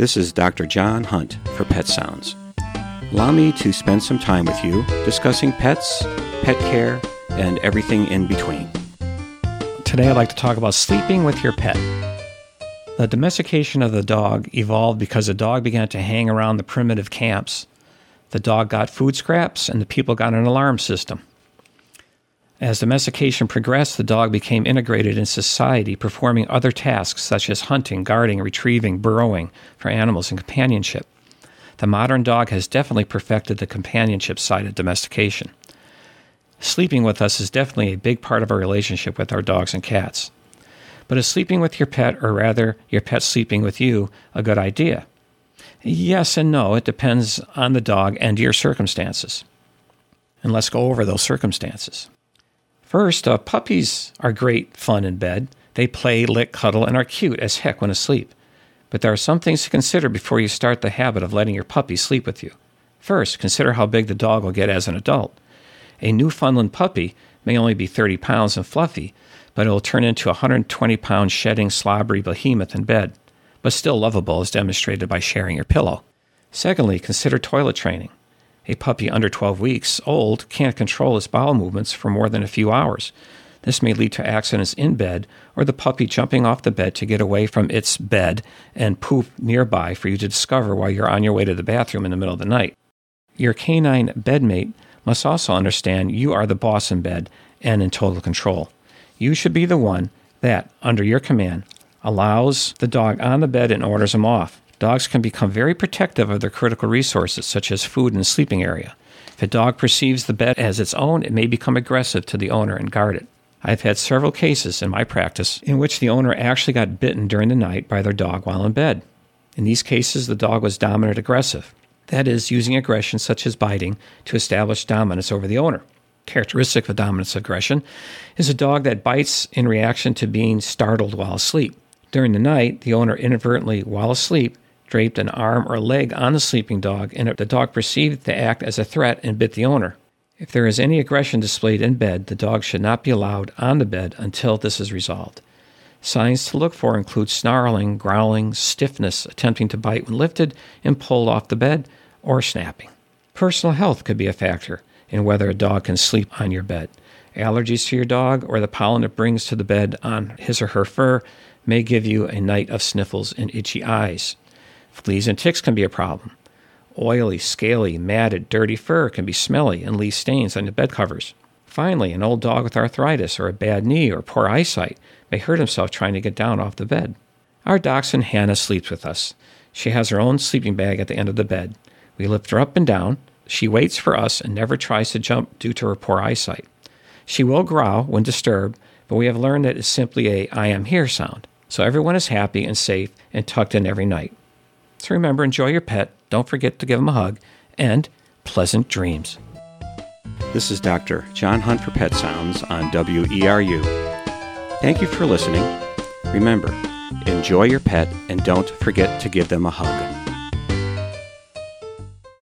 This is Dr. John Hunt for Pet Sounds. Allow me to spend some time with you discussing pets, pet care, and everything in between. Today I'd like to talk about sleeping with your pet. The domestication of the dog evolved because the dog began to hang around the primitive camps. The dog got food scraps, and the people got an alarm system. As domestication progressed, the dog became integrated in society, performing other tasks such as hunting, guarding, retrieving, burrowing for animals, and companionship. The modern dog has definitely perfected the companionship side of domestication. Sleeping with us is definitely a big part of our relationship with our dogs and cats. But is sleeping with your pet, or rather your pet sleeping with you, a good idea? Yes and no. It depends on the dog and your circumstances. And let's go over those circumstances. First, uh, puppies are great fun in bed. They play, lick, cuddle, and are cute as heck when asleep. But there are some things to consider before you start the habit of letting your puppy sleep with you. First, consider how big the dog will get as an adult. A Newfoundland puppy may only be 30 pounds and fluffy, but it will turn into a 120 pound shedding, slobbery behemoth in bed, but still lovable as demonstrated by sharing your pillow. Secondly, consider toilet training. A puppy under 12 weeks old can't control its bowel movements for more than a few hours. This may lead to accidents in bed or the puppy jumping off the bed to get away from its bed and poop nearby for you to discover while you're on your way to the bathroom in the middle of the night. Your canine bedmate must also understand you are the boss in bed and in total control. You should be the one that, under your command, allows the dog on the bed and orders him off. Dogs can become very protective of their critical resources, such as food and sleeping area. If a dog perceives the bed as its own, it may become aggressive to the owner and guard it. I've had several cases in my practice in which the owner actually got bitten during the night by their dog while in bed. In these cases, the dog was dominant aggressive, that is, using aggression such as biting to establish dominance over the owner. Characteristic of dominance aggression is a dog that bites in reaction to being startled while asleep. During the night, the owner inadvertently, while asleep, draped an arm or leg on the sleeping dog, and the dog perceived the act as a threat and bit the owner. If there is any aggression displayed in bed, the dog should not be allowed on the bed until this is resolved. Signs to look for include snarling, growling, stiffness, attempting to bite when lifted and pulled off the bed, or snapping. Personal health could be a factor in whether a dog can sleep on your bed. Allergies to your dog or the pollen it brings to the bed on his or her fur may give you a night of sniffles and itchy eyes. Fleas and ticks can be a problem. Oily, scaly, matted, dirty fur can be smelly and leave stains on the bed covers. Finally, an old dog with arthritis or a bad knee or poor eyesight may hurt himself trying to get down off the bed. Our dachshund Hannah sleeps with us. She has her own sleeping bag at the end of the bed. We lift her up and down. She waits for us and never tries to jump due to her poor eyesight. She will growl when disturbed, but we have learned that it's simply a I am here sound. So everyone is happy and safe and tucked in every night. So remember, enjoy your pet, don't forget to give them a hug, and pleasant dreams. This is Dr. John Hunt for Pet Sounds on WERU. Thank you for listening. Remember, enjoy your pet and don't forget to give them a hug.